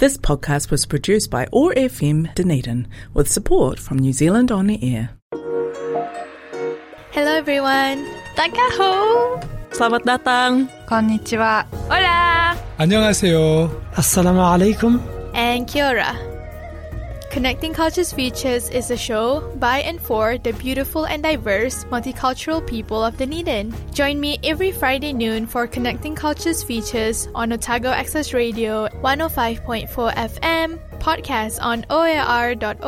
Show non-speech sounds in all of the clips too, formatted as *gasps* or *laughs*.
This podcast was produced by OAR FM Dunedin with support from New Zealand On the Air. Hello everyone. Takaho. Selamat datang. Konnichiwa. Hola. 안녕하세요. Assalamu alaikum. And kia ora. Connecting Cultures Features is a show by and for the beautiful and diverse multicultural people of Dunedin. Join me every Friday noon for Connecting Cultures Features on Otago Access Radio 105.4 FM, podcast on oar.org.nz.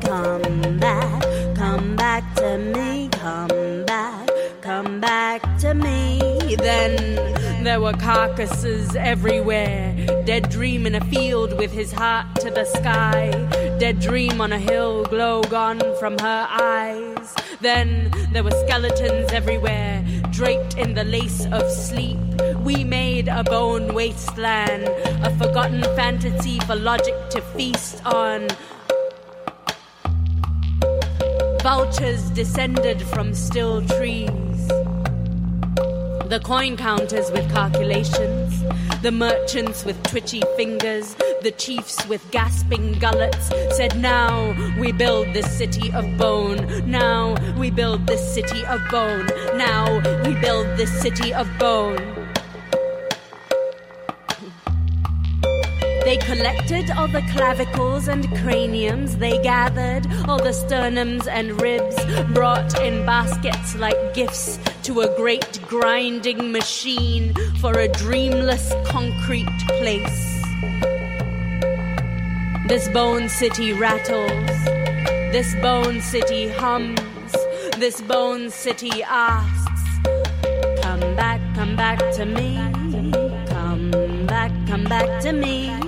Come back, come back to me, come back, come back to me. Then there were carcasses everywhere. Dead Dream in a field with his heart to the sky. Dead Dream on a hill, glow gone from her eyes. Then there were skeletons everywhere, draped in the lace of sleep. We made a bone wasteland, a forgotten fantasy for logic to feast on. Vultures descended from still trees. The coin counters with calculations, the merchants with twitchy fingers, the chiefs with gasping gullets said, Now we build this city of bone. Now we build this city of bone. Now we build this city of bone. They collected all the clavicles and craniums. They gathered all the sternums and ribs, brought in baskets like gifts to a great grinding machine for a dreamless concrete place. This bone city rattles. This bone city hums. This bone city asks, Come back, come back to me. Come back, come back to me.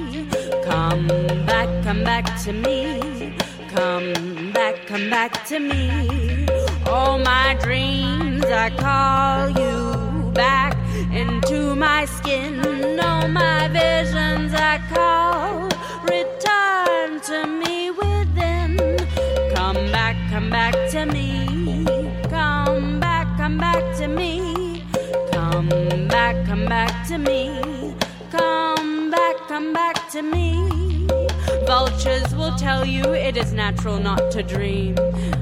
Come back, come back to me. Come back, come back to me. All my dreams, I call you back into my skin. All my visions, I call return to me within. Come back, come back to me. Come back, come back to me. Come back, come back to me. Come back, come back to me. Vultures will tell you it is natural not to dream.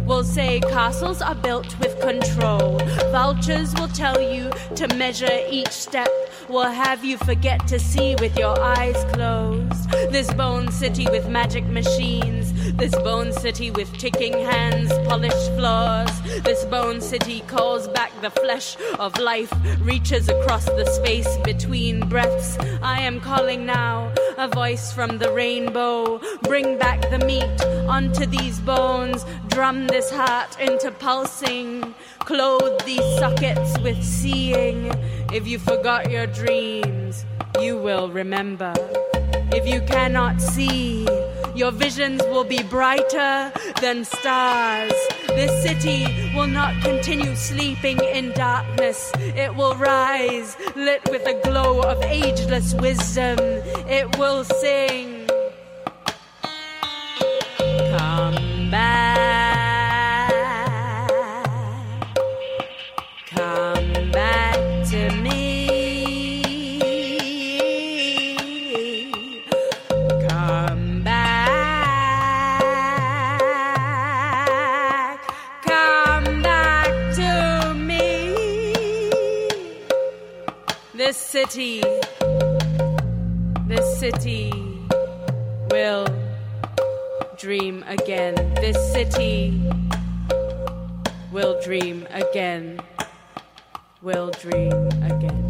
Will say castles are built with control. Vultures will tell you to measure each step. Will have you forget to see with your eyes closed. This bone city with magic machines. This bone city with ticking hands, polished floors. This bone city calls back the flesh of life, reaches across the space between breaths. I am calling now, a voice from the rainbow. Bring back the meat onto these bones, drum this heart into pulsing. Clothe these sockets with seeing. If you forgot your dreams, you will remember. If you cannot see, your visions will be brighter than stars. This city will not continue sleeping in darkness. It will rise, lit with a glow of ageless wisdom. It will sing. City, this city will dream again. This city will dream again. Will dream again.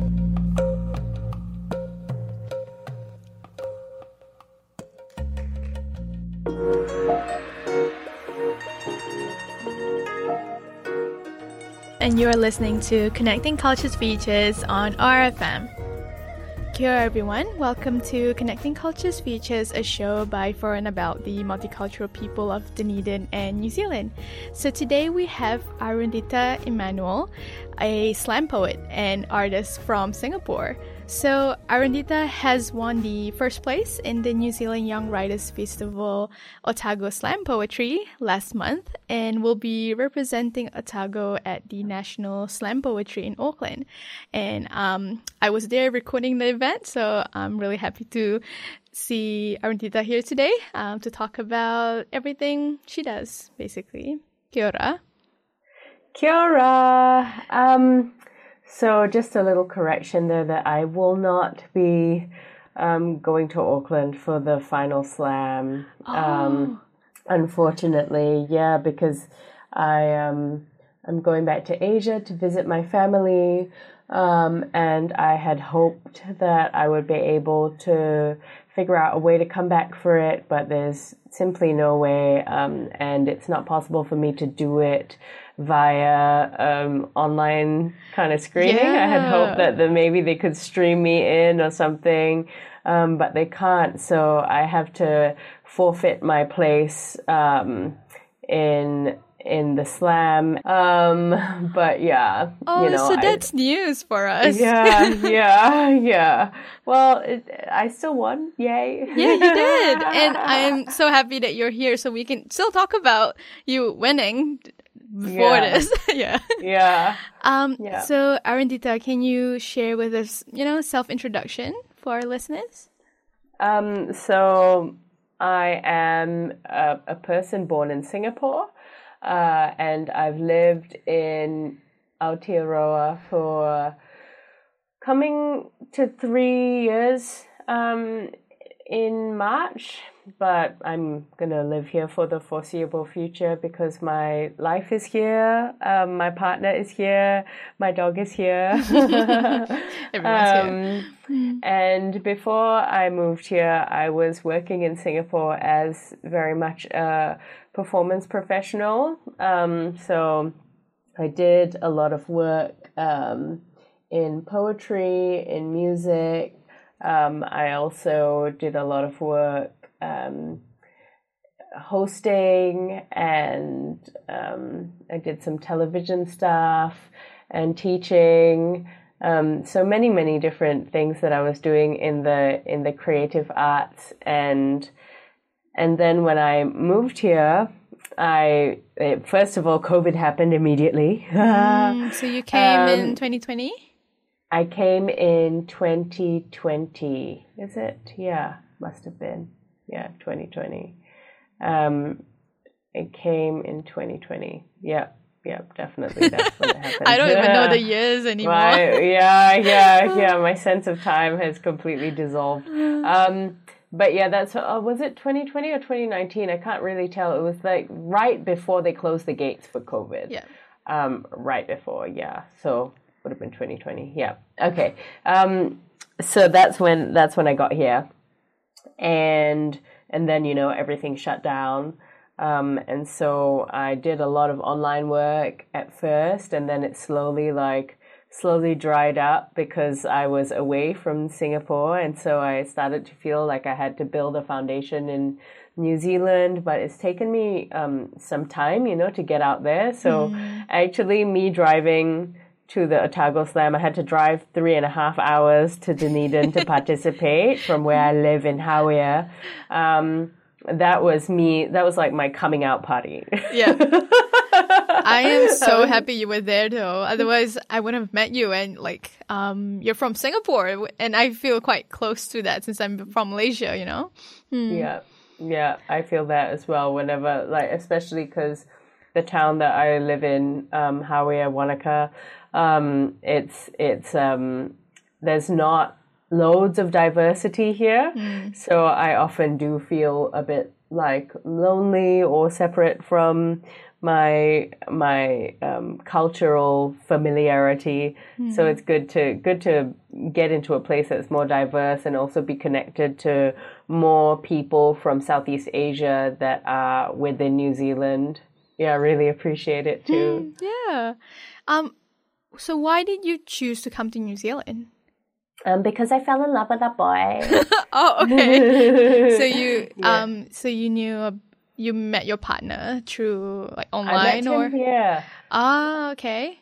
And you're listening to Connecting Cultures Features on RFM. Kia everyone. Welcome to Connecting Cultures Features, a show by, for, and about the multicultural people of Dunedin and New Zealand. So today we have Arundita Emmanuel, a slam poet and artist from Singapore. So, Arundita has won the first place in the New Zealand Young Writers Festival Otago Slam Poetry last month and will be representing Otago at the National Slam Poetry in Auckland. And um, I was there recording the event, so I'm really happy to see Arundita here today um, to talk about everything she does, basically. Kia ora. Kia ora. Um, so just a little correction there that I will not be um, going to Auckland for the final slam. Um, unfortunately, yeah, because I um, I'm going back to Asia to visit my family, um, and I had hoped that I would be able to figure out a way to come back for it, but there's simply no way, um, and it's not possible for me to do it via um, online kind of screening. I had hoped that the, maybe they could stream me in or something, um, but they can't. So I have to forfeit my place um, in in the slam. Um, but yeah, Oh, you know, so I- that's news for us. yeah, *laughs* yeah, yeah. Well, it, I still won. Yay! Yeah, you did. And *laughs* I'm so happy that you're here so we can still talk about you winning before Yeah. this. *laughs* yeah. yeah. Um Yeah. so Arundita, can you share with us, you know, self-introduction for our listeners? Um, so I am a, a person born in Singapore, uh, and I've lived in Aotearoa for coming to three years um, in March. But I'm gonna live here for the foreseeable future because my life is here, um, my partner is here, my dog is here. *laughs* *laughs* Everyone's here. Um, and before I moved here, I was working in Singapore as very much a performance professional. Um, so I did a lot of work um, in poetry, in music. Um, I also did a lot of work um, hosting, and um, I did some television stuff and teaching. Um, so many, many different things that I was doing in the in the creative arts, and and then when I moved here, I first of all, COVID happened immediately. Mm, *laughs* so you came Um, in 2020? I came in 2020. Is it? Yeah, must have been. Yeah, 2020. Um, it came in 2020. Yeah, yeah, definitely. That's when it *laughs* happened. I don't even know the *laughs* years anymore. Right. Yeah, yeah, yeah. My sense of time has completely dissolved. *sighs* Um, but yeah, that's uh, was it 2020 or 2019? I can't really tell. It was like right before they closed the gates for COVID. Yeah. Um, right before, yeah. So would have been 2020. Yeah. Okay. Um, so that's when that's when I got here, and and then you know everything shut down. Um, and so I did a lot of online work at first, and then it slowly like slowly dried up because I was away from Singapore, and so I started to feel like I had to build a foundation in New Zealand. But it's taken me um, some time, you know, to get out there. So actually, me driving to the Otago Slam, I had to drive three and a half hours to Dunedin to participate from where I live in Hawea. Um, that was me. That was like my coming out party. Yeah. *laughs* I am so *laughs* happy you were there though. Otherwise, I wouldn't have met you. And like, um, you're from Singapore, and I feel quite close to that since I'm from Malaysia. You know. Yeah, yeah, I feel that as well. Whenever, like, especially because the town that I live in, um, Hawea, Wanaka, um, it's it's um, there's not loads of diversity here, so I often do feel a bit like lonely or separate from my my um, cultural familiarity. So it's good to good to get into a place that's more diverse and also be connected to more people from Southeast Asia that are within New Zealand. Yeah, I really appreciate it too. Yeah. Um. So why did you choose to come to New Zealand? Um, because I fell in love with a boy. *laughs* Oh, okay. *laughs* so you um. So you knew you met your partner through like I online met or him here. ah okay.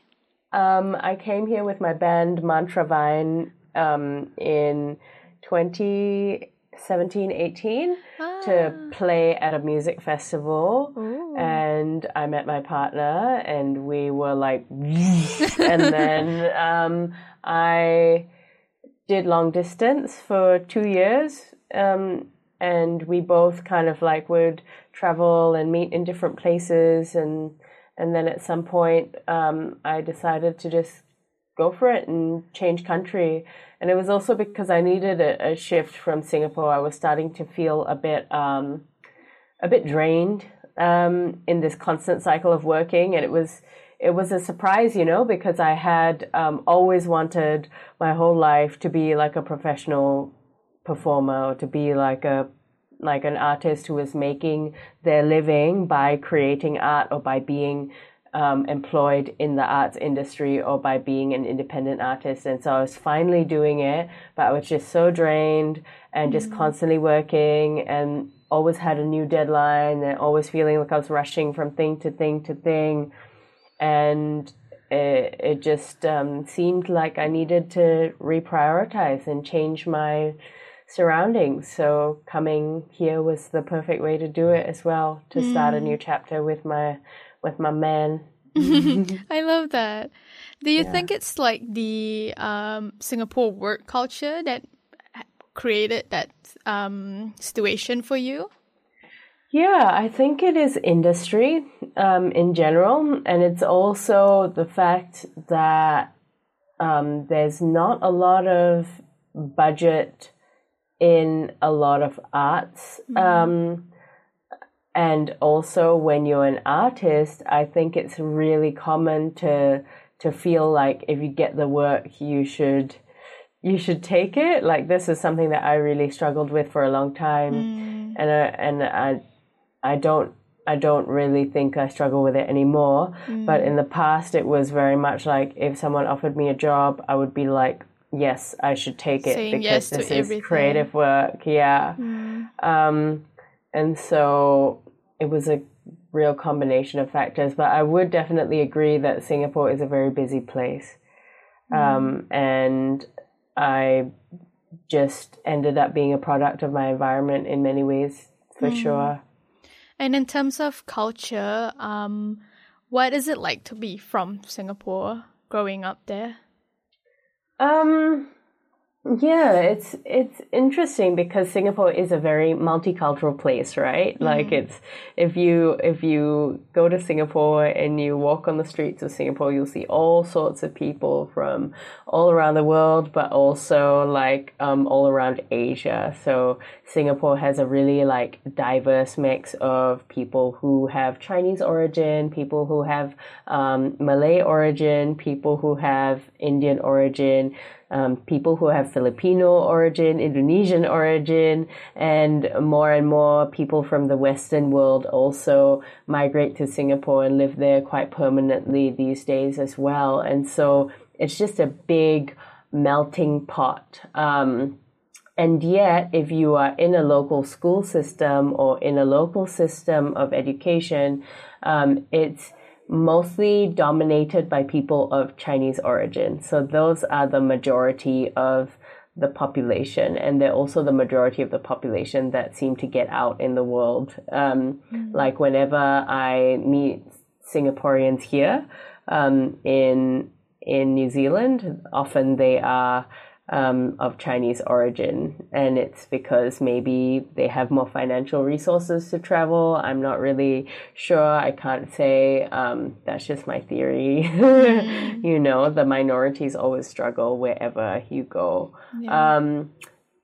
Um, I came here with my band Mantravine um, in 2017 18 to play at a music festival. And I met my partner, and we were like, *laughs* and then um, I did long distance for two years. Um, and we both kind of like would travel and meet in different places and and then at some point um, I decided to just go for it and change country. And it was also because I needed a, a shift from Singapore. I was starting to feel a bit um, a bit drained um, in this constant cycle of working. And it was it was a surprise, you know, because I had um, always wanted my whole life to be like a professional performer or to be like a like an artist who is making their living by creating art or by being um, employed in the arts industry or by being an independent artist. And so I was finally doing it, but I was just so drained and just constantly working and always had a new deadline and always feeling like I was rushing from thing to thing to thing. And it, it just um, seemed like I needed to reprioritize and change my surroundings. So coming here was the perfect way to do it as well, to start a new chapter with my with my man. *laughs* I love that. Do you think it's like the um, Singapore work culture that created that um, situation for you? Yeah, I think it is industry um, in general, and it's also the fact that um, there's not a lot of budget in a lot of arts. Mm-hmm. Um, and also, when you're an artist, I think it's really common to to feel like if you get the work, you should you should take it. Like this is something that I really struggled with for a long time, mm. and I, and I I don't I don't really think I struggle with it anymore. But mm. in the past, it was very much like if someone offered me a job, I would be like, yes, I should take it Saying because yes this is everything. creative work. Yeah. Um, and so it was a real combination of factors. But I would definitely agree that Singapore is a very busy place. Um, and I just ended up being a product of my environment in many ways, for sure. And in terms of culture, um, what is it like to be from Singapore growing up there? Um, yeah, it's it's interesting because Singapore is a very multicultural place, right? Like it's if you if you go to Singapore and you walk on the streets of Singapore, you'll see all sorts of people from all around the world, but also like um, all around Asia. So Singapore has a really like diverse mix of people who have Chinese origin, people who have um, Malay origin, people who have Indian origin um, people who have Filipino origin, Indonesian origin, and more and more people from the Western world also migrate to Singapore and live there quite permanently these days as well. And so it's just a big melting pot. Um, and yet, if you are in a local school system or in a local system of education, um, it's mostly dominated by people of Chinese origin. So those are the majority of the population, and they're also the majority of the population that seem to get out in the world. Um, Like whenever I meet Singaporeans here um, in in New Zealand, often they are um, of Chinese origin, and it's because maybe they have more financial resources to travel. I'm not really sure. I can't say. Um, that's just my theory. *laughs* you know, the minorities always struggle wherever you go. Um,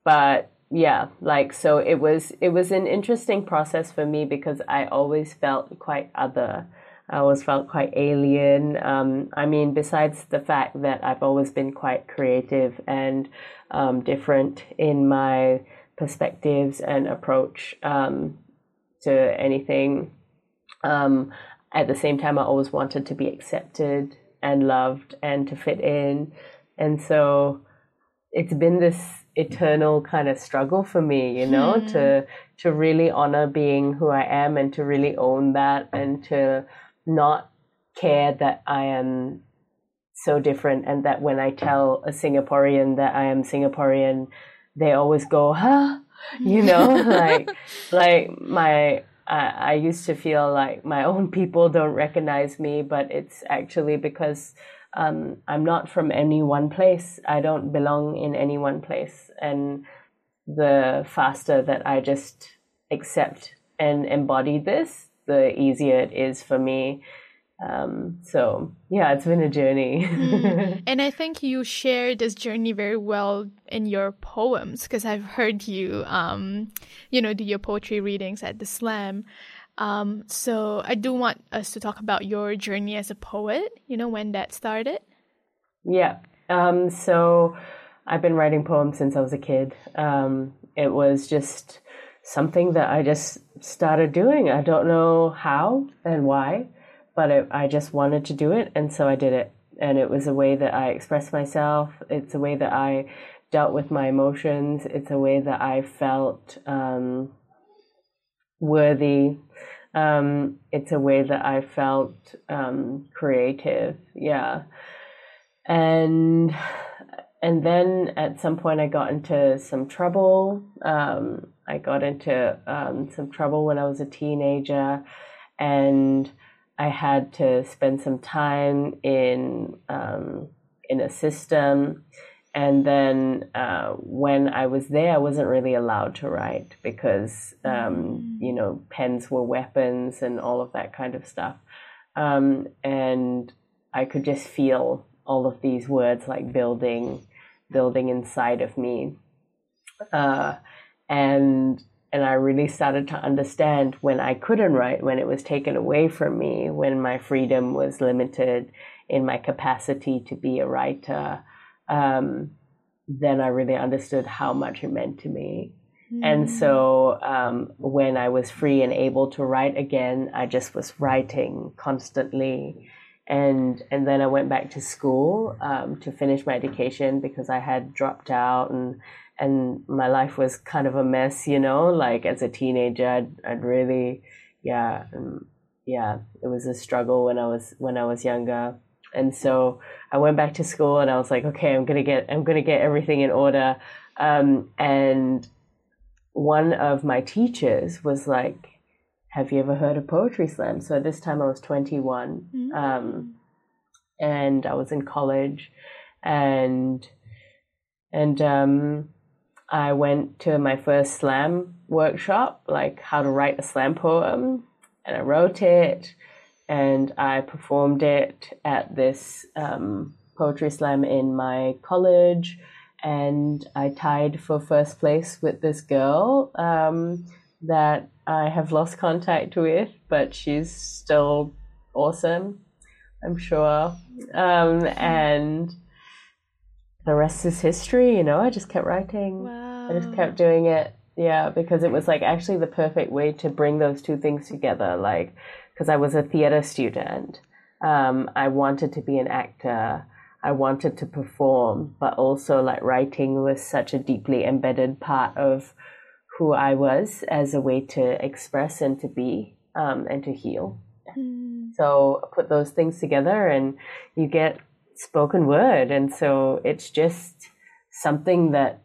but yeah, like so, it was it was an interesting process for me because I always felt quite other. I always felt quite alien. Um, I mean, besides the fact that I've always been quite creative and um, different in my perspectives and approach um, to anything, um, at the same time, I always wanted to be accepted and loved and to fit in. And so it's been this eternal kind of struggle for me, you know, to to really honor being who I am and to really own that and to not care that I am so different, and that when I tell a Singaporean that I am Singaporean, they always go, "Huh," you *laughs* know, like like my. I, I used to feel like my own people don't recognize me, but it's actually because um, I'm not from any one place. I don't belong in any one place, and the faster that I just accept and embody this, the easier it is for me um, so yeah, it's been a journey. mm. *laughs* And I think you share this journey very well in your poems because I've heard you, um, you know, do your poetry readings at the Slam. Um, so I do want us to talk about your journey as a poet. You know, when that started. Yeah. Um, so I've been writing poems since I was a kid. Um, it was just something that I just started doing. I don't know how and why but it, I just wanted to do it, and so I did it. And it was a way that I expressed myself. It's a way that I dealt with my emotions. It's a way that I felt um, worthy. Um, it's a way that I felt um, creative. Yeah, and and then at some point I got into some trouble. Um, I got into um, some trouble when I was a teenager, and I had to spend some time in um, in a system, and then uh, when I was there, I wasn't really allowed to write because um, mm. you know pens were weapons and all of that kind of stuff, um, and I could just feel all of these words like building, building inside of me, uh, and and I really started to understand when I couldn't write, when it was taken away from me, when my freedom was limited in my capacity to be a writer. Um, then I really understood how much it meant to me. Mm. And so um, when I was free and able to write again, I just was writing constantly. And, and then I went back to school um, to finish my education because I had dropped out and and my life was kind of a mess, you know, like as a teenager, I'd, I'd really, yeah, um, yeah, it was a struggle when I was, when I was younger. And so I went back to school and I was like, okay, I'm to get, I'm to get everything in order. Um, and one of my teachers was like, have you ever heard of Poetry Slam? So at this time I was 21. Mm-hmm. Um, and I was in college and, and, um, I went to my first slam workshop, like how to write a slam poem, and I wrote it, and I performed it at this um, poetry slam in my college, and I tied for first place with this girl um, that I have lost contact with, but she's still awesome, I'm sure, um, and the rest is history, you know. I just kept writing. Wow. I just kept doing it. Yeah, because it was like actually the perfect way to bring those two things together. Like, because I was a theater student, um, I wanted to be an actor. I wanted to perform, but also like writing was such a deeply embedded part of who I was as a way to express and to be um, and to heal. Mm. So put those things together, and you get spoken word. And so it's just something that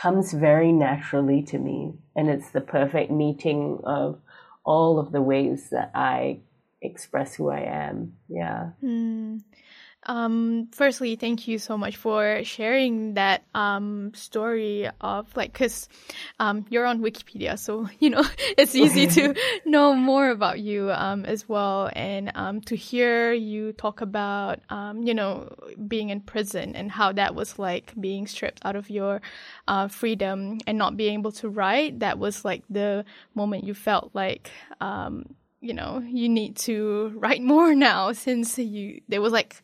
comes very naturally to me. And it's the perfect meeting of all of the ways that I express who I am. Yeah. Mm. Um, firstly, thank you so much for sharing that um, story of like, because um, you're on Wikipedia, so *laughs* you know *laughs* it's easy to *laughs* know more about you um, as well, and um, to hear you talk about um, you know being in prison and how that was like being stripped out of your uh, freedom and not being able to write. That was like the moment you felt like you know you need to write more now since you there was like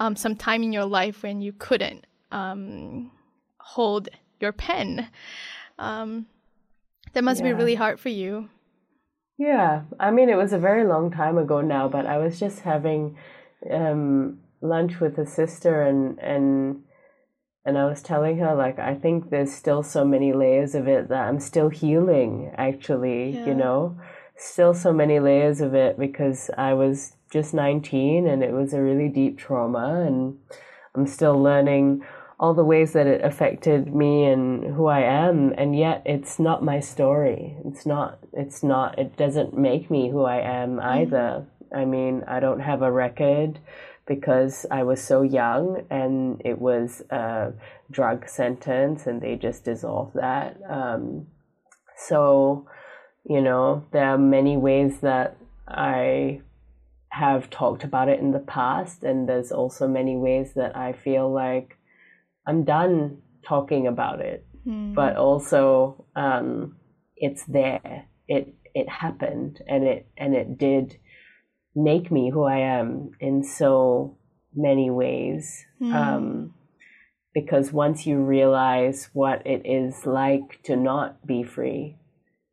um, some time in your life when you couldn't um, hold your pen um, that must yeah. be really hard for you yeah i mean it was a very long time ago now but i was just having um, lunch with a sister and and and I was telling her like I think there's still so many layers of it that I'm still healing actually, yeah. you know. Still so many layers of it because I was just 19 and it was a really deep trauma and I'm still learning all the ways that it affected me and who I am. And yet it's not my story. It's not it's not it doesn't make me who I am either. I mean I don't have a record because I was so young and it was a drug sentence and they just dissolved that. Um, so you know there are many ways that I have talked about it in the past and there's also many ways that I feel like I'm done talking about it, mm. but also um, it's there. It it happened, and it and it did make me who I am in so many ways. Mm. Um, because once you realize what it is like to not be free,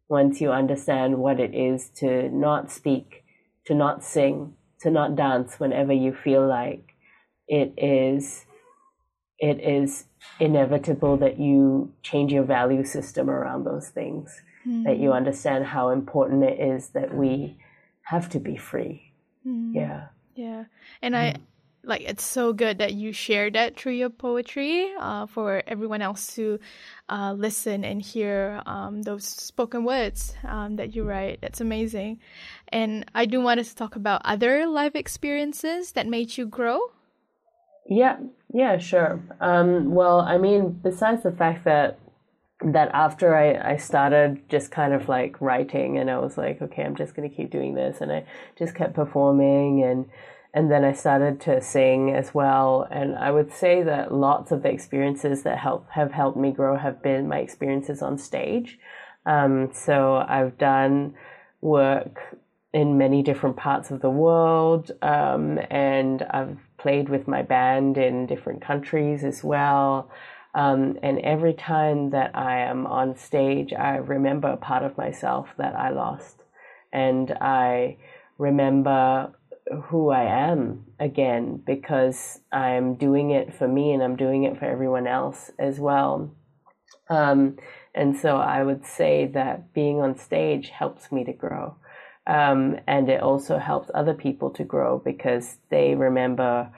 once you understand what it is to not speak, to not sing, to not dance whenever you feel like, it is it is inevitable that you change your value system around those things, mm. that you understand how important it is that we have to be free. Mm. Yeah. Yeah. And I like it's so good that you share that through your poetry uh, for everyone else to uh, listen and hear um, those spoken words um, that you write. That's amazing. And I do want us to talk about other life experiences that made you grow. Yeah, yeah, sure. Um, well, I mean, besides the fact that that after I, I started just kind of like writing and I was like, okay, I'm just gonna keep doing this and I just kept performing and and then I started to sing as well. And I would say that lots of the experiences that help have helped me grow have been my experiences on stage. Um, so I've done work in many different parts of the world, um, and I've played with my band in different countries as well. Um, and every time that I am on stage, I remember a part of myself that I lost. And I remember who I am again because I'm doing it for me and I'm doing it for everyone else as well. Um, and so I would say that being on stage helps me to grow. Um, and it also helps other people to grow because they remember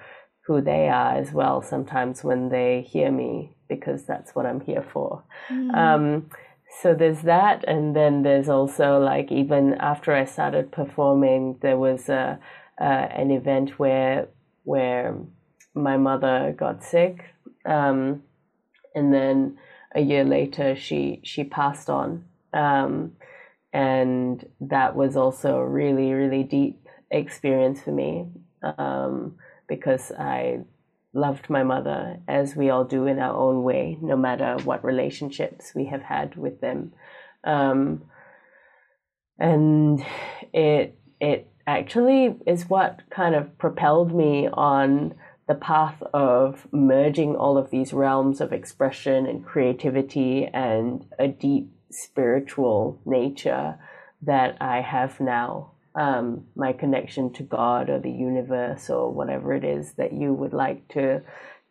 who they are as well sometimes when they hear me because that's what I'm here for. Mm. Um, so there's that, and then there's also like even after I started performing, there was a, uh, an event where where my mother got sick, um, and then a year later she she passed on. Um, and that was also a really really deep experience for me um, because I loved my mother as we all do in our own way, no matter what relationships we have had with them, um, and it it actually is what kind of propelled me on the path of merging all of these realms of expression and creativity and a deep spiritual nature that I have now. Um, my connection to God or the universe or whatever it is that you would like to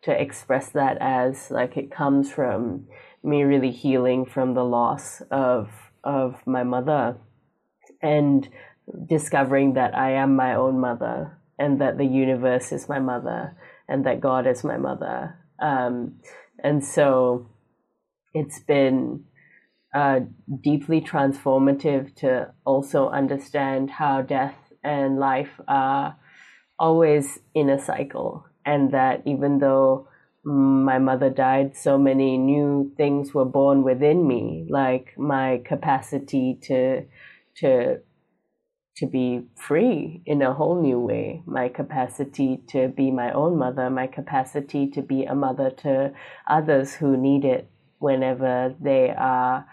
to express that as like it comes from me really healing from the loss of of my mother and discovering that I am my own mother and that the universe is my mother and that God is my mother. Um, and so it's been uh, deeply transformative to also understand how death and life are always in a cycle, and that even though my mother died, so many new things were born within me, like my capacity to to to be free in a whole new way, my capacity to be my own mother, my capacity to be a mother to others who need it whenever they are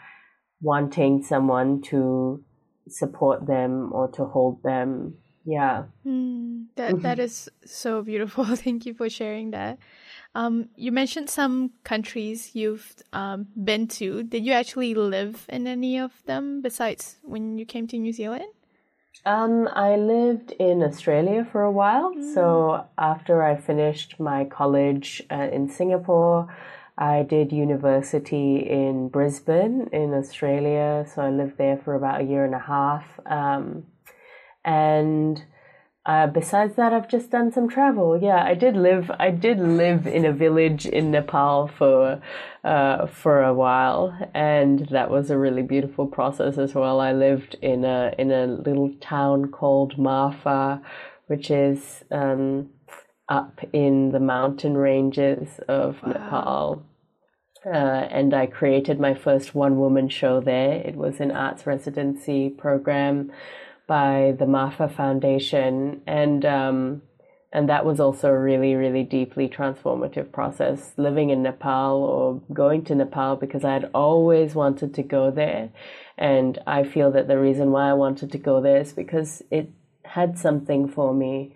wanting someone to support them or to hold them. Yeah. Mm, that that is so beautiful. *laughs* Thank you for sharing that. Um, you mentioned some countries you've um, been to. Did you actually live in any of them besides when you came to New Zealand? Um, I lived in Australia for a while. Mm. So after I finished my college uh, in Singapore, I did university in Brisbane in Australia, so I lived there for about a year and a half. Um, and uh, besides that, I've just done some travel. Yeah, I did live. I did live in a village in Nepal for uh, for a while, and that was a really beautiful process as well. I lived in a in a little town called Marpha, which is um, up in the mountain ranges of wow. Nepal. Uh, and I created my first one woman show there. It was an arts residency program by the Marpha Foundation, and um, and that was also a really really deeply transformative process. Living in Nepal or going to Nepal because I had always wanted to go there, and I feel that the reason why I wanted to go there is because it had something for me.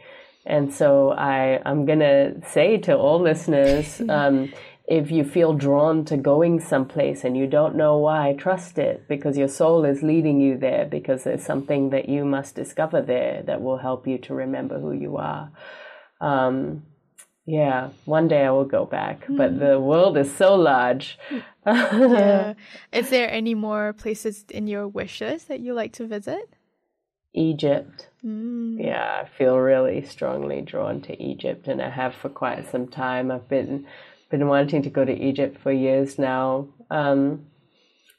And so I, I'm going to say to all listeners, *laughs* um, if you feel drawn to going someplace and you don't know why, trust it because your soul is leading you there because there's something that you must discover there that will help you to remember who you are. Um, yeah, one day I will go back, mm. but the world is so large. *laughs* yeah. *laughs* Is there any more places in your wishes that you like to visit? Egypt. Mm. Yeah, I feel really strongly drawn to Egypt, and I have for quite some time. I've been been wanting to go to Egypt for years now. Um,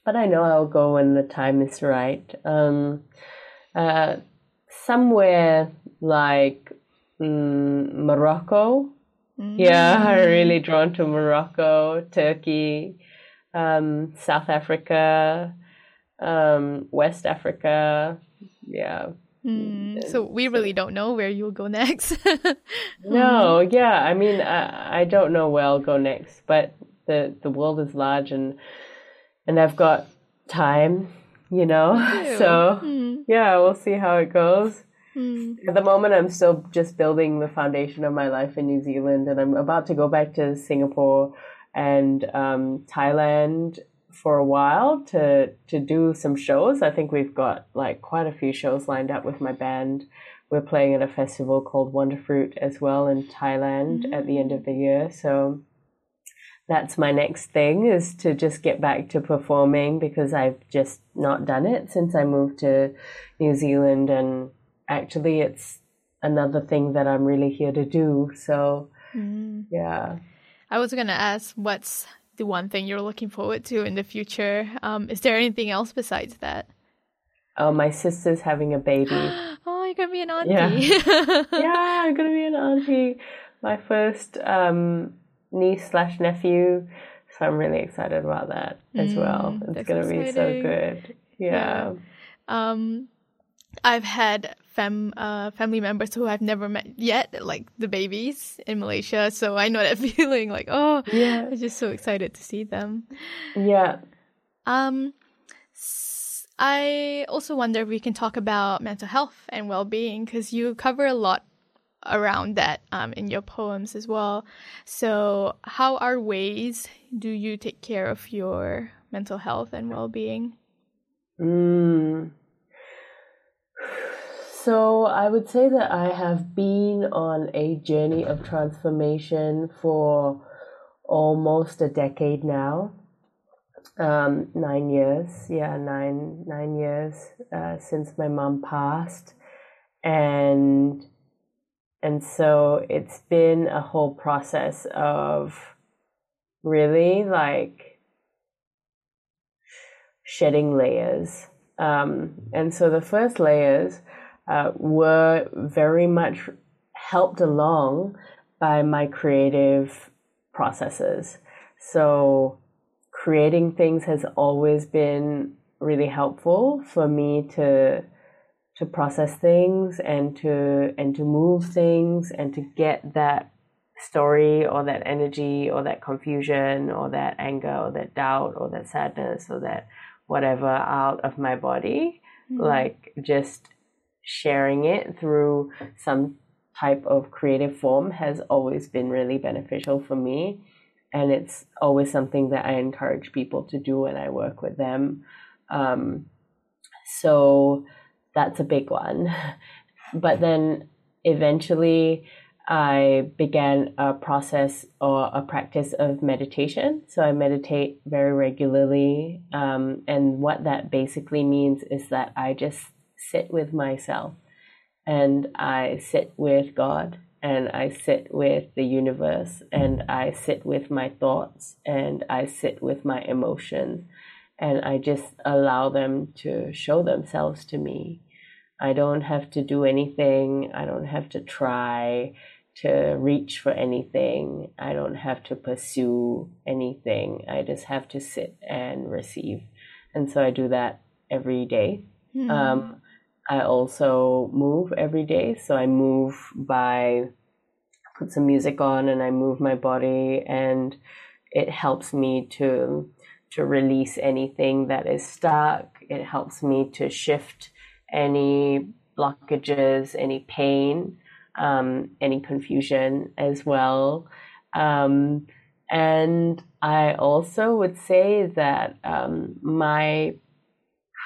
but I know I'll go when the time is right. Um, uh, somewhere like mm, Morocco. Mm. Yeah, *laughs* I'm really drawn to Morocco, Turkey, um, South Africa, um, West Africa. Yeah, Mm, so we really don't know where you'll go next. *laughs* no, yeah, I mean, I, I don't know where I'll go next, but the the world is large and and I've got time, you know. *laughs* So mm. yeah, we'll see how it goes. Mm. At the moment, I'm still just building the foundation of my life in New Zealand, and I'm about to go back to Singapore and um, Thailand for a while to to do some shows. I think we've got like quite a few shows lined up with my band. We're playing at a festival called Wonderfruit as well in Thailand mm-hmm. at the end of the year. So that's my next thing is to just get back to performing because I've just not done it since I moved to New Zealand and actually it's another thing that I'm really here to do. So mm. yeah. I was going to ask what's the one thing you're looking forward to in the future. Um, is there anything else besides that? Oh, my sister's having a baby. *gasps* oh, you're gonna be an auntie. *laughs* Yeah, yeah *laughs* I'm gonna be an auntie. My first um, niece slash nephew. So I'm really excited about that as mm, well. It's gonna exciting. be so good. Yeah. yeah. Um, I've had fam uh, family members who I've never met yet, like the babies in Malaysia. So I know that *laughs* feeling, like oh, yeah, I'm just so excited to see them. Yeah. Um, I also wonder if we can talk about mental health and well-being because you cover a lot around that um, in your poems as well. So, how are ways do you take care of your mental health and well-being? Mm. So I would say that I have been on a journey of transformation for almost a decade now. Um, nine years, yeah, nine nine years uh, since my mom passed, and and so it's been a whole process of really like shedding layers. Um, and so the first layers uh, were very much helped along by my creative processes. So, creating things has always been really helpful for me to to process things and to and to move things and to get that story or that energy or that confusion or that anger or that doubt or that sadness or that whatever out of my body mm-hmm. like just sharing it through some type of creative form has always been really beneficial for me. And it's always something that I encourage people to do when I work with them. Um, so that's a big one. *laughs* but then eventually, I began a process or a practice of meditation. So I meditate very regularly. Um, and what that basically means is that I just sit with myself and I sit with God and I sit with the universe and I sit with my thoughts and I sit with my emotions and I just allow them to show themselves to me. I don't have to do anything. I don't have to try to reach for anything. I don't have to pursue anything. I just have to sit and receive. And so I do that every day. Mm. Um, I also move every day. So I move by put some music on and I move my body and it helps me to to release anything that is stuck. It helps me to shift any blockages, any pain um, any confusion as well. Um, and I also would say that um, my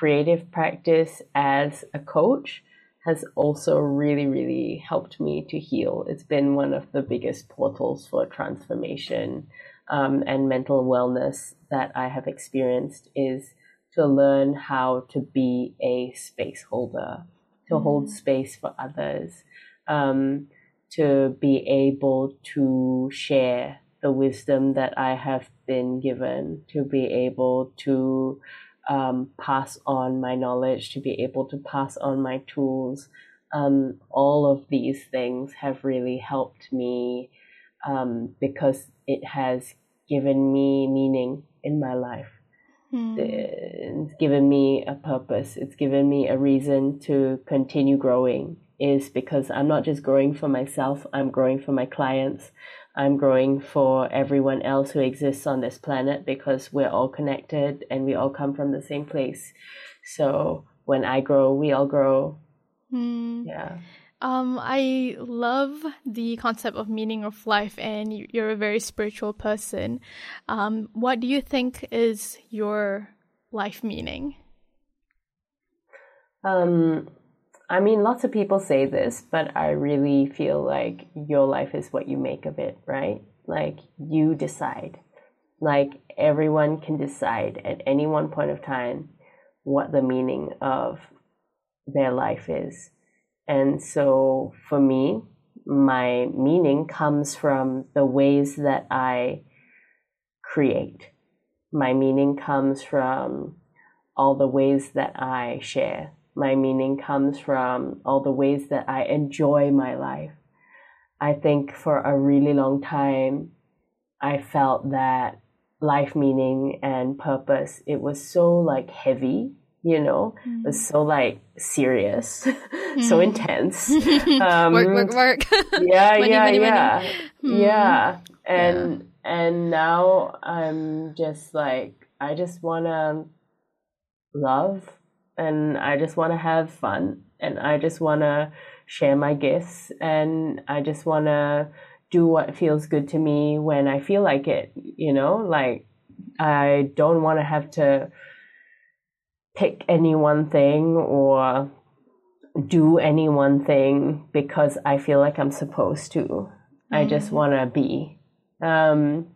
creative practice as a coach has also really, really helped me to heal. It's been one of the biggest portals for transformation um, and mental wellness that I have experienced is to learn how to be a space holder, to mm. hold space for others, um, to be able to share the wisdom that I have been given, to be able to um, pass on my knowledge, to be able to pass on my tools. Um, all of these things have really helped me um, because it has given me meaning in my life. Mm. It's given me a purpose. It's given me a reason to continue growing is because I'm not just growing for myself, I'm growing for my clients. I'm growing for everyone else who exists on this planet because we're all connected and we all come from the same place. So when I grow, we all grow. Mm. Yeah. Um, I love the concept of meaning of life, and you're a very spiritual person. Um, what do you think is your life meaning? Um, I mean, lots of people say this, but I really feel like your life is what you make of it, right? Like you decide. Like everyone can decide at any one point of time what the meaning of their life is. And so for me, my meaning comes from the ways that I create. My meaning comes from all the ways that I share my meaning comes from all the ways that I enjoy my life. I think for a really long time, I felt that life meaning and purpose, it was so like heavy, you know, mm. it was mm. so like serious, *laughs* mm. so intense. *laughs* Um, work, work, work. *laughs* yeah, money, yeah, money, yeah. Money. Mm. Yeah. And, yeah. and now I'm just like, I just want to love and I just want to have fun and I just want to share my gifts and I just want to do what feels good to me when I feel like it, you know? Like I don't want to have to pick any one thing or do any one thing because I feel like I'm supposed to. Mm-hmm. I just want to be. Um,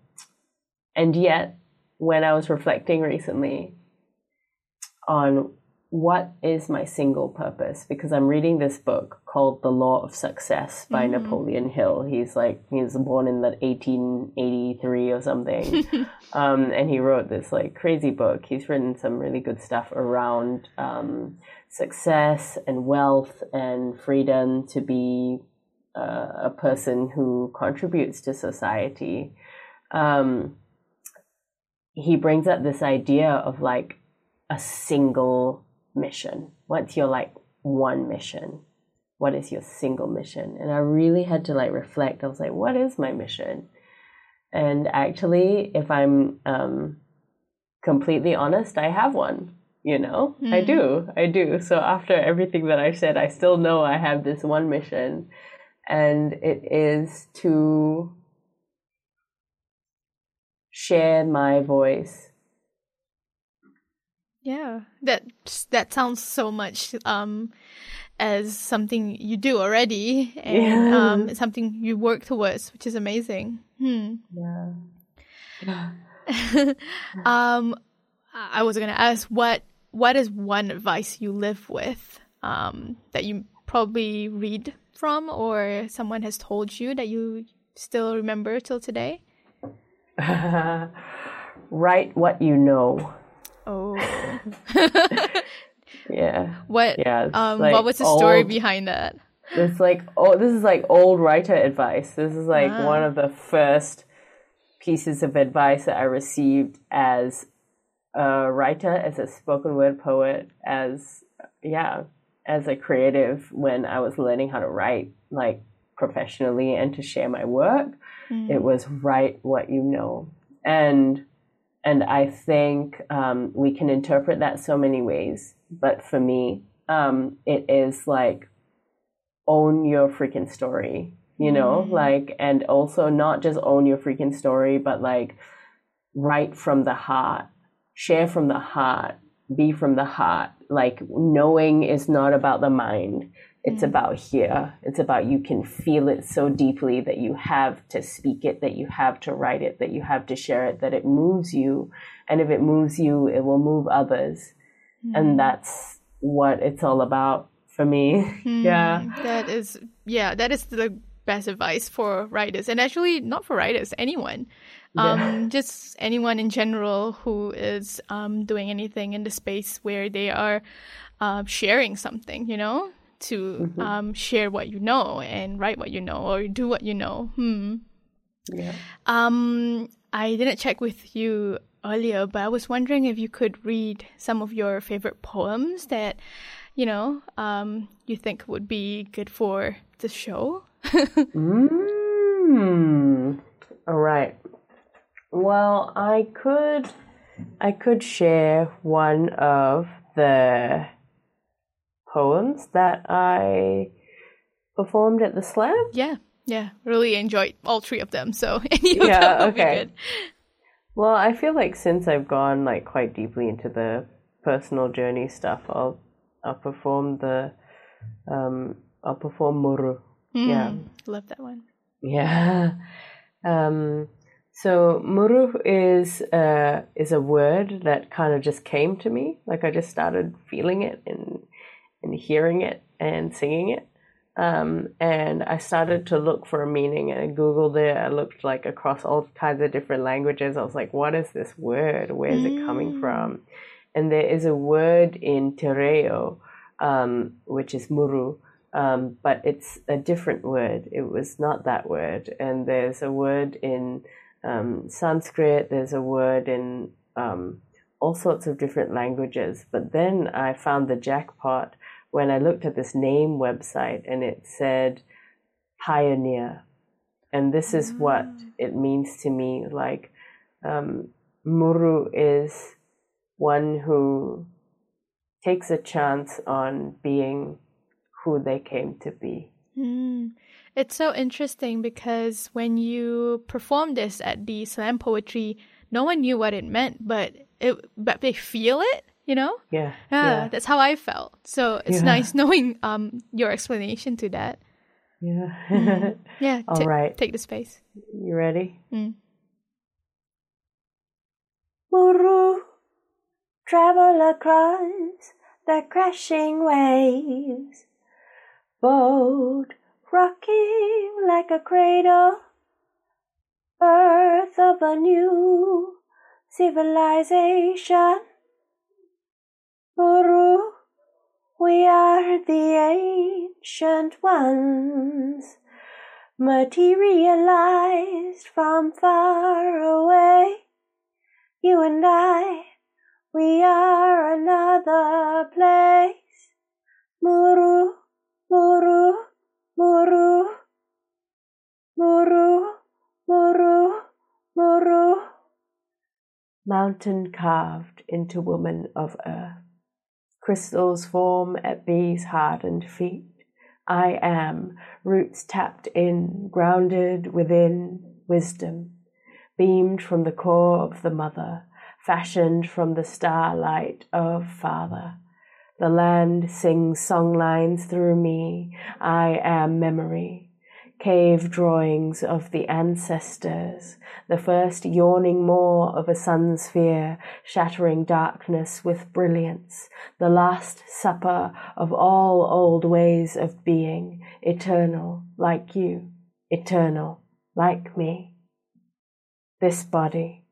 and yet, when I was reflecting recently on what is my single purpose? Because I'm reading this book called The Law of Success by mm-hmm. Napoleon Hill. He's like, he was born in the 1883 or something. *laughs* um, and he wrote this like crazy book. He's written some really good stuff around um, success and wealth and freedom to be uh, a person who contributes to society. Um, he brings up this idea of like a single mission? What's your like one mission? What is your single mission? And I really had to like reflect. I was like, what is my mission? And actually, if I'm um, completely honest, I have one. You know, mm. I do. I do. So after everything that I said, I still know I have this one mission, and it is to share my voice yeah, that that sounds so much um as something you do already and Yeah. um, something you work towards, which is amazing. Hmm. Yeah. *laughs* Um, I was gonna ask what what is one advice you live with um, that you probably read from or someone has told you that you still remember till today? *laughs* Write what you know. Oh, Yeah. *laughs* what? Yeah, Um, like what was the story behind that? It's like oh, this is like old writer advice. This is like Ah. one of the first pieces of advice that I received as a writer, as a spoken word poet, as yeah, as a creative when I was learning how to write like professionally and to share my work. It was write what you know, and and I think um, we can interpret that so many ways. But for me, um, it is like own your freaking story, you know, like, and also not just own your freaking story, but like write from the heart, share from the heart, be from the heart. Like, knowing is not about the mind, it's mm. about here. It's about you can feel it so deeply that you have to speak it, that you have to write it, that you have to share it, that it moves you. And if it moves you, it will move others. And mm. that's what it's all about for me. *laughs* Hmm. yeah. That is, yeah, that is the best advice for writers, and actually not for writers, anyone. Um, just anyone in general who is um, doing anything in the space where they are uh, sharing something, you know, to um, share what you know and write what you know or do what you know. Hmm. Yeah. Um, I didn't check with you earlier, but I was wondering if you could read some of your favorite poems that, you know, um, you think would be good for the show. *laughs* Mm. All right. Well, I could I could share one of the poems that I performed at the slam. yeah, yeah, really enjoyed all three of them. So *laughs* any of Yeah, them okay. Well, I feel like since I've gone like quite deeply into the personal journey stuff, I'll I'll perform the um I'll perform muru. Yeah. Love that one. Yeah. *laughs* Um, so muru is uh, is a word that kind of just came to me. Like I just started feeling it and and hearing it and singing it. Um, and I started to look for a meaning and I googled it. I looked like across all kinds of different languages. I was like, what is this word? Where is it coming from? And there is a word in te reo, um, which is muru, um, but it's a different word. It was not that word. And there's a word in um, Sanskrit, there's a word in um, all sorts of different languages. But then I found the jackpot when I looked at this name website and it said pioneer. And this is what it means to me. Like, um, Muru is one who takes a chance on being who they came to be. Mm. It's so interesting because when you performed this at the slam poetry, no one knew what it meant, but it but they feel it, you know. Yeah. Yeah, that's how I felt. So it's Yeah. nice *laughs* knowing um your explanation to that. Yeah. *laughs* Yeah. All right. Take the space. you ready? Mm. Muru, travel across the crashing waves, boat rocking like a cradle, birth of a new civilization. Muru, we are the ancient ones, materialized from far away. You and I, we are another place. Muru, Muru, Muru, Muru, Muru, Muru. Mountain carved into woman of earth. Crystals form at these hardened feet. I am, roots tapped in, grounded within wisdom beamed from the core of the mother, fashioned from the starlight of father. The land sings song lines through me. I am memory. Cave drawings of the ancestors, the first yawning maw of a sun sphere, shattering darkness with brilliance, the last supper of all old ways of being, eternal like you, eternal like me. This body,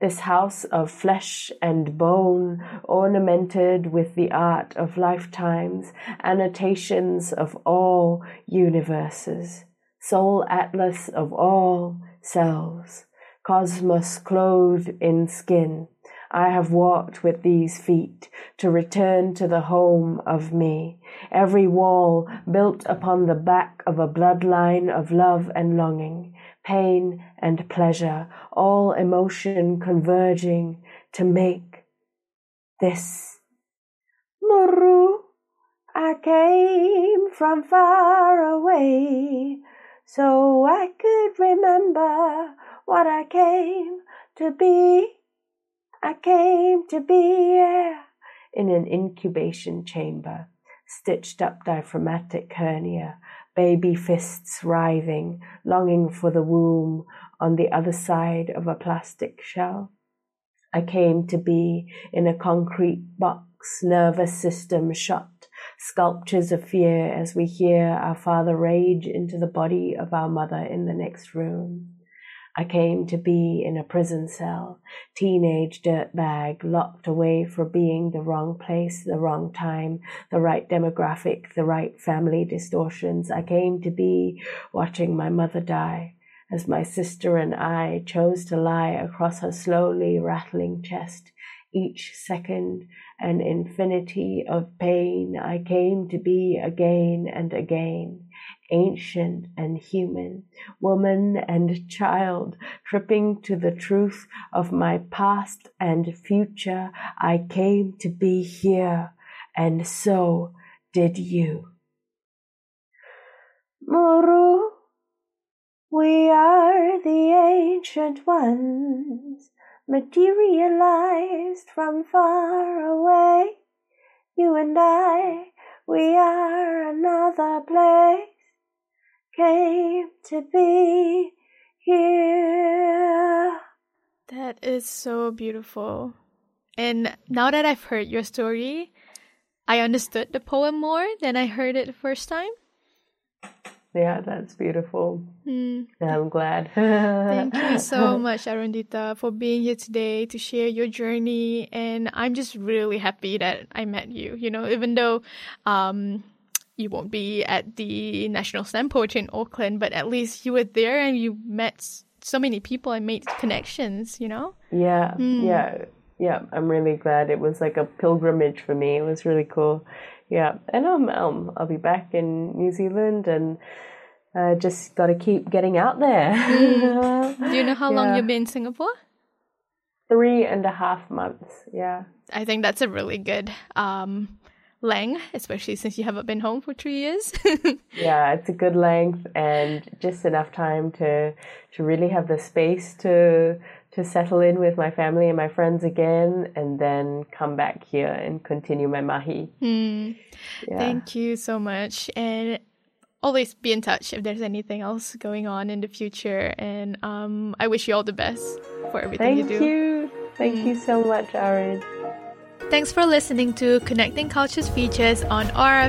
this house of flesh and bone, ornamented with the art of lifetimes, annotations of all universes, sole atlas of all selves, cosmos clothed in skin. I have walked with these feet to return to the home of me, every wall built upon the back of a bloodline of love and longing, pain and pleasure, all emotion converging to make this. Muru, I came from far away, so I could remember what I came to be. I came to be yeah, in an incubation chamber, stitched up diaphragmatic hernia, baby fists writhing, longing for the womb on the other side of a plastic shell. I came to be in a concrete box, nervous system shut, sculptures of fear as we hear our father rage into the body of our mother in the next room. I came to be in a prison cell, teenage dirtbag, locked away for being the wrong place, the wrong time, the right demographic, the right family distortions. I came to be watching my mother die as my sister and I chose to lie across her slowly rattling chest, each second an infinity of pain. I came to be again and again ancient and human, woman and child, tripping to the truth of my past and future. I came to be here, and so did you. Muru, we are the ancient ones, materialized from far away. You and I, we are another place came to be here. That is so beautiful. And now that I've heard your story, I understood the poem more than I heard it the first time. Yeah, that's beautiful. Hmm. I'm glad. Thank you *laughs* so much, Arundita, for being here today to share your journey. And I'm just really happy that I met you. You know, even though um, you won't be at the National Slam Poetry in Auckland, but at least you were there and you met so many people and made connections, you know? Yeah, mm. yeah, yeah. I'm really glad. It was like a pilgrimage for me. It was really cool. Yeah, and um, um I'll be back in New Zealand and uh, just got to keep getting out there. Mm. Do you know how *laughs* yeah. long you've been in Singapore? Three and a half months. Yeah. I think that's a really good um, length, especially since you haven't been home for three years. *laughs* yeah, it's a good length and just enough time to to really have the space to to settle in with my family and my friends again and then come back here and continue my mahi. Hmm. Yeah. Thank you so much. And always be in touch if there's anything else going on in the future. And um, I wish you all the best for everything Thank you do. Thank You. Thank mm. you so much, Arid. Thanks for listening to Connecting Cultures Features on OAR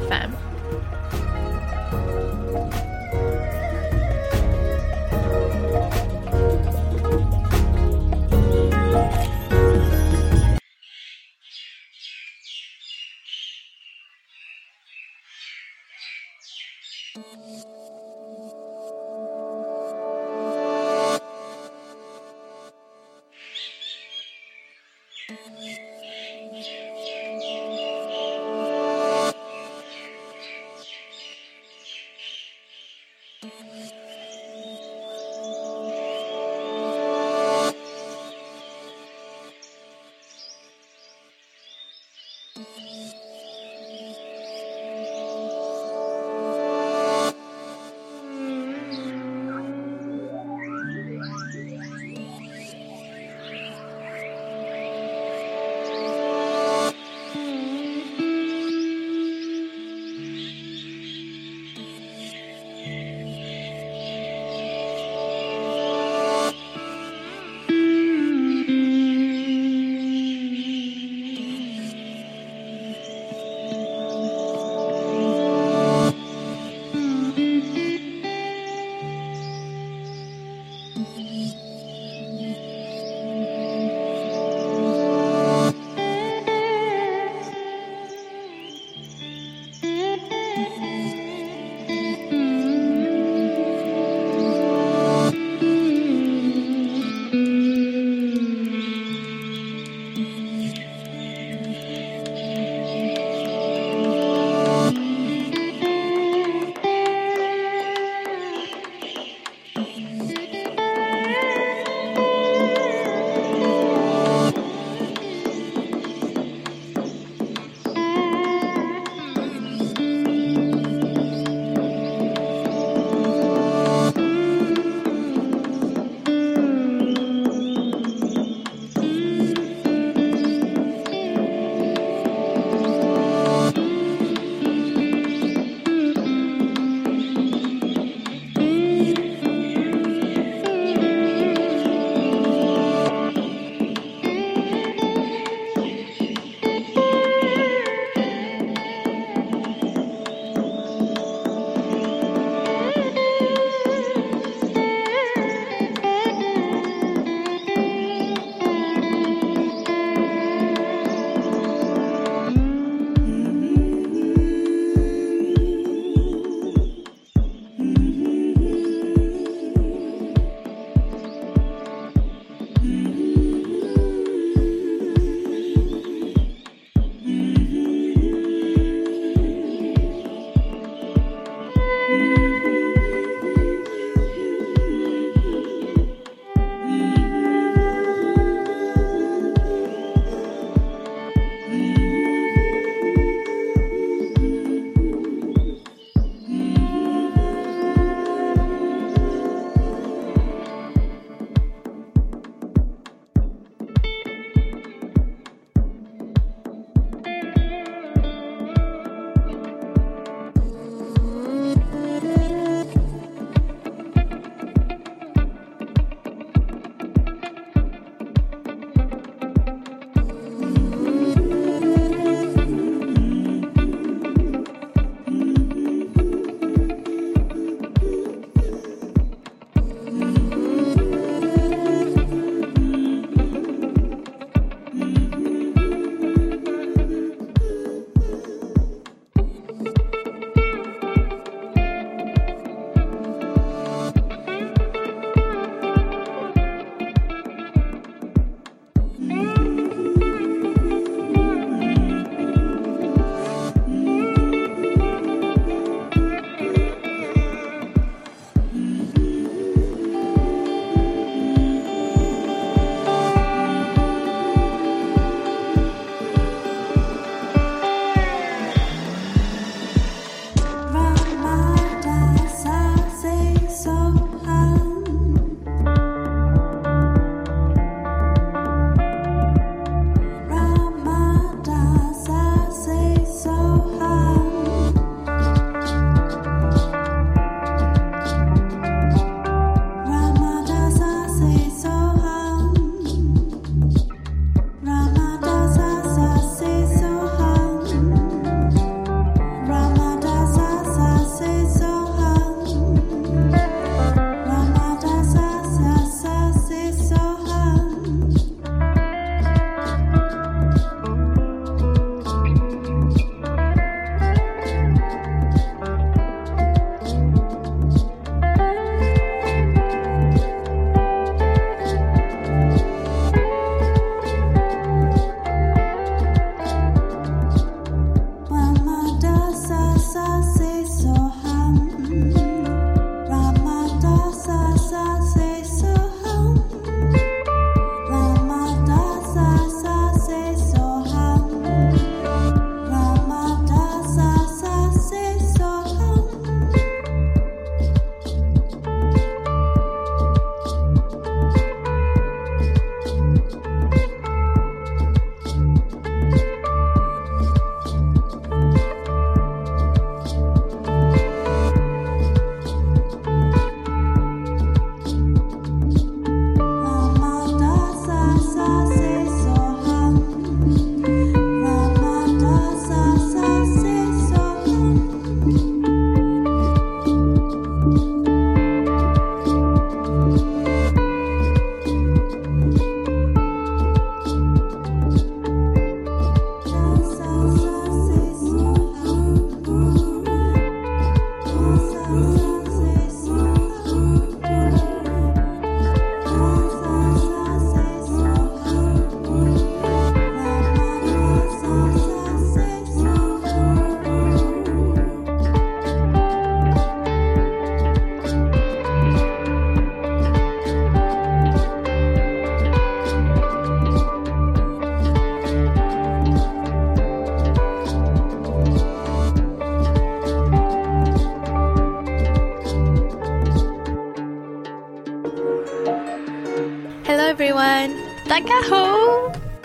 FM. Takaho!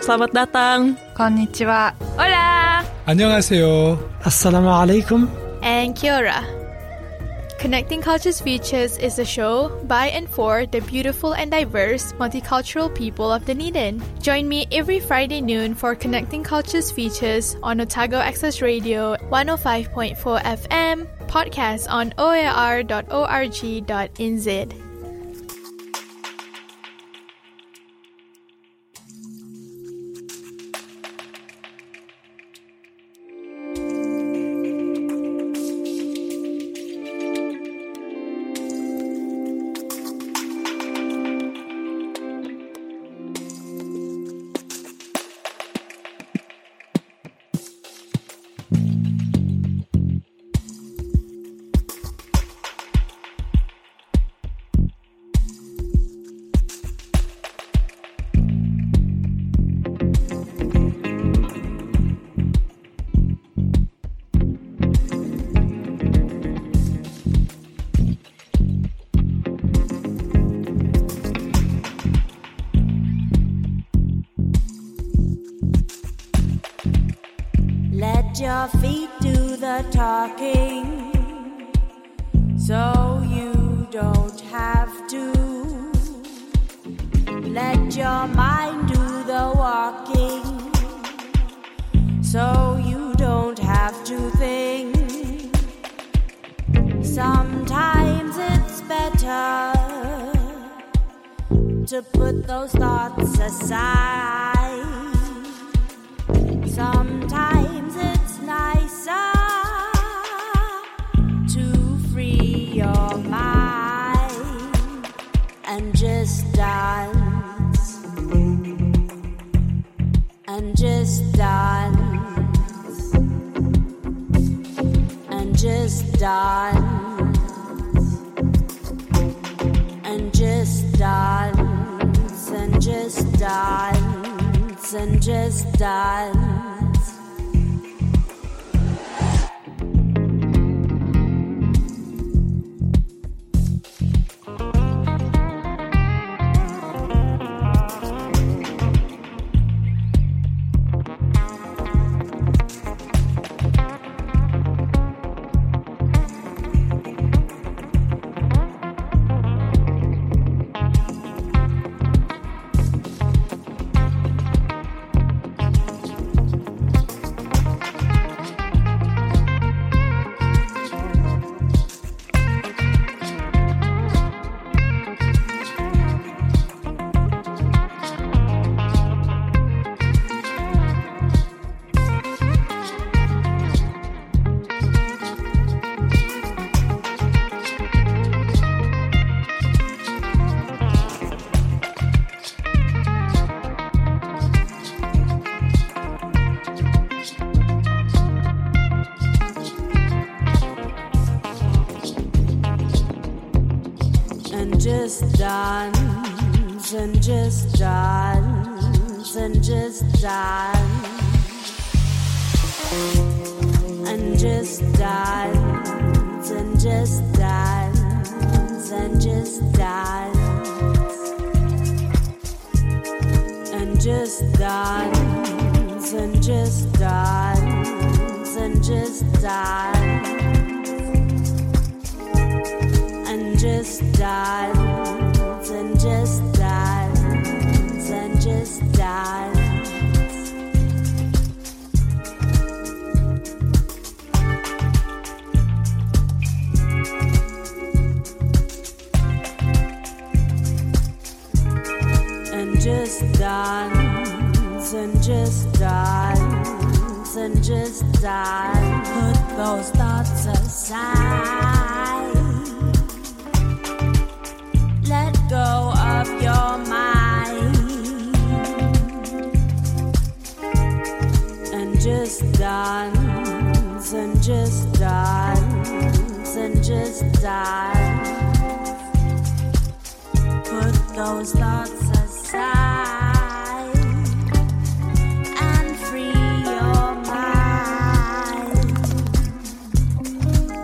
Selamat datang. Konnichiwa. Hola! 안녕하세요. Assalamu alaikum. And kia ora. Connecting Cultures Futures is a show by and for the beautiful and diverse multicultural people of Dunedin. Join me every Friday noon for Connecting Cultures Futures on Otago Access Radio 105.4 FM, podcast on oar.org.nz. talking so you don't have to. Let your mind do the walking so you don't have to think. Sometimes it's better to put those thoughts aside. Sometimes it's nicer just dance. And just dance. And just dance. And just dance. And just dance. And just dance. Just dance and just dance and just dance and just dance and just dance and just dance and just dance and just dance and just dance dance and just die. Put those thoughts aside. Just dance and just dance. Put those thoughts aside and free your mind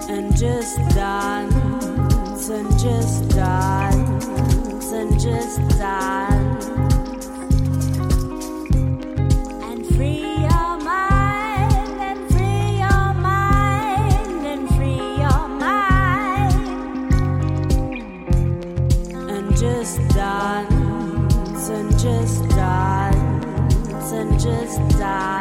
and just dance and just dance and just dance just die.